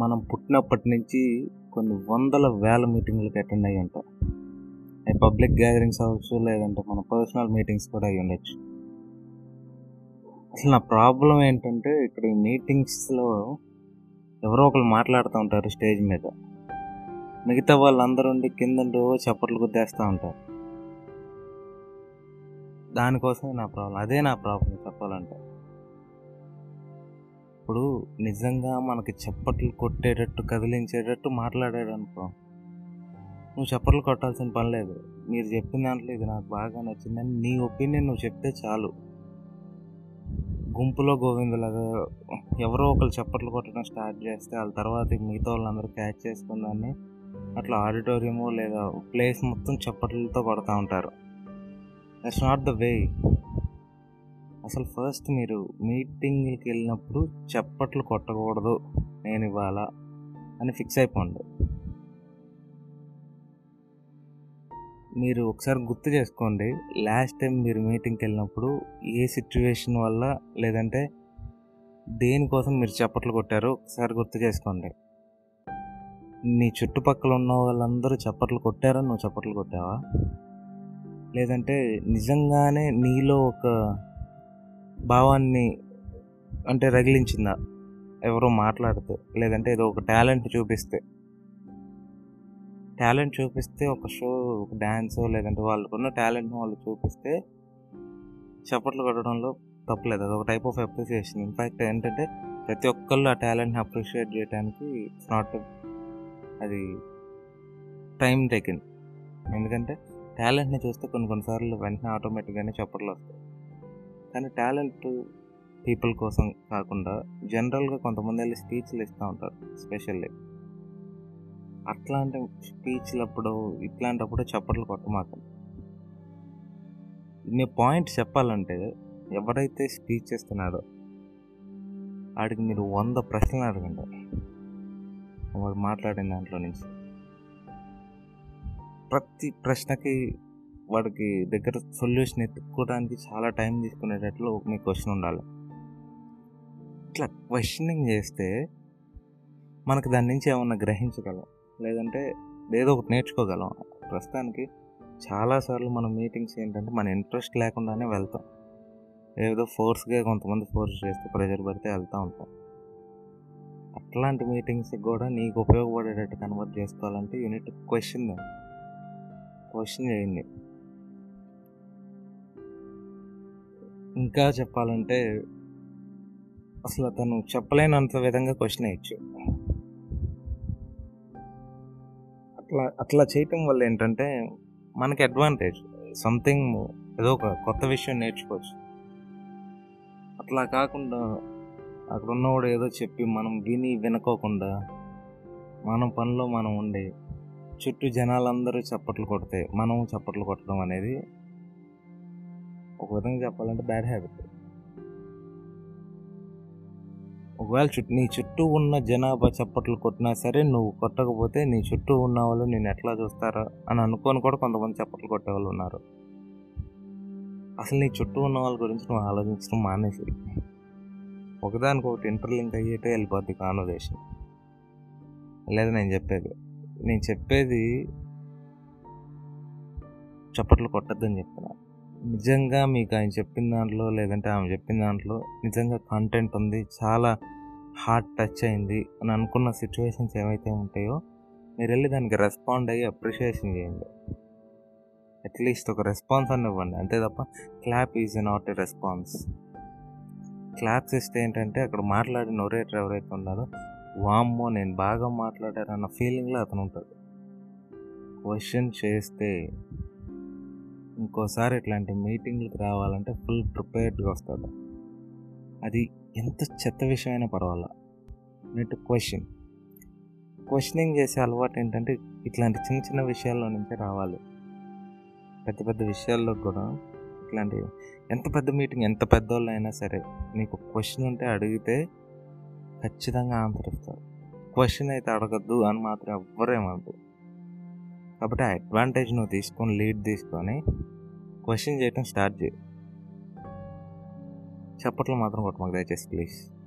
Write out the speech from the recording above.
మనం పుట్టినప్పటి నుంచి కొన్ని వందల వేల మీటింగ్లకు అటెండ్ అయ్యి ఉంటాం అవి పబ్లిక్ గ్యాదరింగ్స్ అవ్వచ్చు లేదంటే మన పర్సనల్ మీటింగ్స్ కూడా అయ్యి ఉండొచ్చు. అసలు నా ప్రాబ్లం ఏంటంటే ఇక్కడ ఈ మీటింగ్స్లో ఎవరో ఒకరు మాట్లాడుతూ ఉంటారు స్టేజ్ మీద. మిగతా వాళ్ళందరూ ఉండి కింద చప్పట్లు గుద్దేస్తూ ఉంటారు. దానికోసమే నా ప్రాబ్లం అదే నా ప్రాబ్లం చెప్పాలంటే. ఇప్పుడు నిజంగా మనకి చప్పట్లు కొట్టేటట్టు కదిలించేటట్టు మాట్లాడాడు అనుకో నువ్వు చప్పట్లు కొట్టాల్సిన పని లేదు. మీరు చెప్పిన దాంట్లో ఇది నాకు బాగా నచ్చిందని నీ ఒపీనియన్ నువ్వు చెప్తే చాలు. గుంపులో గోవిందులాగా ఎవరో ఒకరు చప్పట్లు కొట్టడం స్టార్ట్ చేస్తే వాళ్ళ తర్వాత మిగతా వాళ్ళందరూ క్యాచ్ చేసుకుందాన్ని అట్లా ఆడిటోరియము లేదా ప్లేస్ మొత్తం చప్పట్లతో కొడతా ఉంటారు. దట్స్ నాట్ ద వే అసలు ఫస్ట్ మీరు మీటింగ్కి వెళ్ళినప్పుడు చప్పట్లు కొట్టకూడదు నేను ఇవ్వాలా అని ఫిక్స్ అయిపోండి. మీరు ఒకసారి గుర్తు చేసుకోండి లాస్ట్ టైం మీరు మీటింగ్కి వెళ్ళినప్పుడు ఏ సిచ్యువేషన్ వల్ల లేదంటే దేనికోసం మీరు చప్పట్లు కొట్టారో ఒకసారి గుర్తు చేసుకోండి. నీ చుట్టుపక్కల ఉన్న వాళ్ళందరూ చప్పట్లు కొట్టారా నువ్వు చప్పట్లు కొట్టావా? లేదంటే నిజంగానే నీలో ఒక భావాన్ని అంటే రగిలించిందా? ఎవరో మాట్లాడితే లేదంటే ఏదో ఒక టాలెంట్ చూపిస్తే. టాలెంట్ చూపిస్తే ఒక షో ఒక డ్యాన్స్ లేదంటే వాళ్ళకున్న టాలెంట్ని వాళ్ళు చూపిస్తే చప్పట్లు కొట్టడంలో తప్పలేదు. అది ఒక టైప్ ఆఫ్ అప్రిసియేషన్ ఇన్ఫ్యాక్ట్ ఏంటంటే ప్రతి ఒక్కళ్ళు ఆ టాలెంట్ని అప్రిషియేట్ చేయడానికి ఇట్స్ నాట్ అది టైం టేకింగ్ ఎందుకంటే టాలెంట్ని చూస్తే కొన్ని కొన్నిసార్లు వెంటనే ఆటోమేటిక్గానే చప్పట్లు వస్తాయి. కానీ టాలెంట్ పీపుల్ కోసం కాకుండా జనరల్గా కొంతమంది వెళ్ళి స్పీచ్లు ఇస్తూ ఉంటారు స్పెషల్లీ. అట్లాంటి స్పీచ్లప్పుడు ఇట్లాంటప్పుడు చప్పట్లు కొట్టమాక. నీ పాయింట్ చెప్పాలంటే ఎవరైతే స్పీచ్ ఇస్తున్నాడో వాడికి మీరు వంద ప్రశ్నలు అడగండి. వాడు మాట్లాడిన దాంట్లో నుంచి. ప్రతి ప్రశ్నకి వాడికి దగ్గర సొల్యూషన్ ఎత్తుక్కోవడానికి చాలా టైం తీసుకునేటట్లు మీ క్వశ్చన్ ఉండాలి. ఇట్లా క్వశ్చనింగ్ చేస్తే మనకు దాని నుంచి ఏమన్నా గ్రహించగలం. లేదంటే ఏదో ఒకటి నేర్చుకోగలం. ప్రస్తుతానికి చాలాసార్లు మన మీటింగ్స్ ఏంటంటే మన ఇంట్రెస్ట్ లేకుండానే వెళ్తాం. ఏదో ఫోర్స్గా కొంతమంది ఫోర్స్ చేస్తే ప్రెషర్ పెడితే వెళ్తూ ఉంటాం. అట్లాంటి మీటింగ్స్కి కూడా నీకు ఉపయోగపడేటట్టు కన్వర్ట్ చేసుకోవాలంటే యూనిట్ క్వశ్చన్. క్వశ్చన్ చేయండి. ఇంకా చెప్పాలంటే అసలు అతను చెప్పలేనంత విధంగా క్వశ్చన్ వేయచ్చు. అట్లా అట్లా చేయటం వల్ల ఏంటంటే మనకి అడ్వాంటేజ్ సంథింగ్ ఏదో ఒక కొత్త విషయం నేర్చుకోవచ్చు. అట్లా కాకుండా అక్కడ ఉన్నవాడు ఏదో చెప్పి మనం విని వినుకోకుండా మన పనిలో మనం ఉండి చుట్టూ జనాలందరూ చప్పట్లు కొడితే మనం చప్పట్లు కొట్టడం అనేది ఒక విధంగా చెప్పాలంటే బ్యాడ్ హ్యాబిట్ ఒకవేళ చుట్టూ నీ చుట్టూ ఉన్న జనాభా చప్పట్లు కొట్టినా సరే నువ్వు కొట్టకపోతే నీ చుట్టూ ఉన్న వాళ్ళు నేను ఎట్లా చూస్తారా అని అనుకొని కూడా కొంతమంది చప్పట్లు కొట్టేవాళ్ళు ఉన్నారు. అసలు నీ చుట్టూ ఉన్న వాళ్ళ గురించి నువ్వు ఆలోచించడం మానేసి ఒకదానికొకటి ఇంటర్లింక్ అయ్యేటే వెళ్ళిపోద్ది కాన్వర్జేషన్ లేదా నేను చెప్పేది నేను చెప్పేది చప్పట్లు కొట్టద్దని చెప్తున్నాను నిజంగా మీకు ఆయన చెప్పిన దాంట్లో లేదంటే ఆమె చెప్పిన దాంట్లో నిజంగా కంటెంట్ ఉంది. చాలా హార్ట్ టచ్ అయింది అని అనుకున్న సిచ్యువేషన్స్ ఏవైతే ఉంటాయో మీరు వెళ్ళి దానికి రెస్పాండ్ అయ్యి అప్రిషియేషన్ చేయండి. అట్లీస్ట్ ఒక రెస్పాన్స్ అని ఇవ్వండి. అంతే తప్ప clap is not a response claps ఇస్తే ఏంటంటే అక్కడ మాట్లాడిన ఒరేటర్ ఎవరైతే ఉన్నారో వామ్మో నేను బాగా మాట్లాడారన్న ఫీలింగ్లో అతను ఉంటాడు. క్వశ్చన్ చేస్తే ఇంకోసారి ఇట్లాంటి మీటింగ్లకు రావాలంటే ఫుల్ ప్రిపేర్డ్గా వస్తాడు. అది ఎంత చెత్త విషయమైనా పర్వాలా? Net question. క్వశ్చనింగ్ చేసే అలవాటు ఏంటంటే ఇట్లాంటి చిన్న చిన్న విషయాల్లో నుంచే రావాలి. పెద్ద పెద్ద విషయాల్లో కూడా ఇట్లాంటి ఎంత పెద్ద మీటింగ్ ఎంత పెద్దోళ్ళు అయినా సరే నీకు క్వశ్చన్ ఉంటే అడిగితే ఖచ్చితంగా ఆన్సర్ ఇస్తారు. క్వశ్చన్ అయితే అడగద్దు అని మాత్రం ఎవ్వరేమద్దు కాబట్టి ఆ అడ్వాంటేజ్ నువ్వు తీసుకొని లీడ్ తీసుకొని క్వశ్చన్ చేయటం స్టార్ట్ చేయి. చప్పట్లు మాత్రం కొట్టమాకు దయచేసి ప్లీజ్.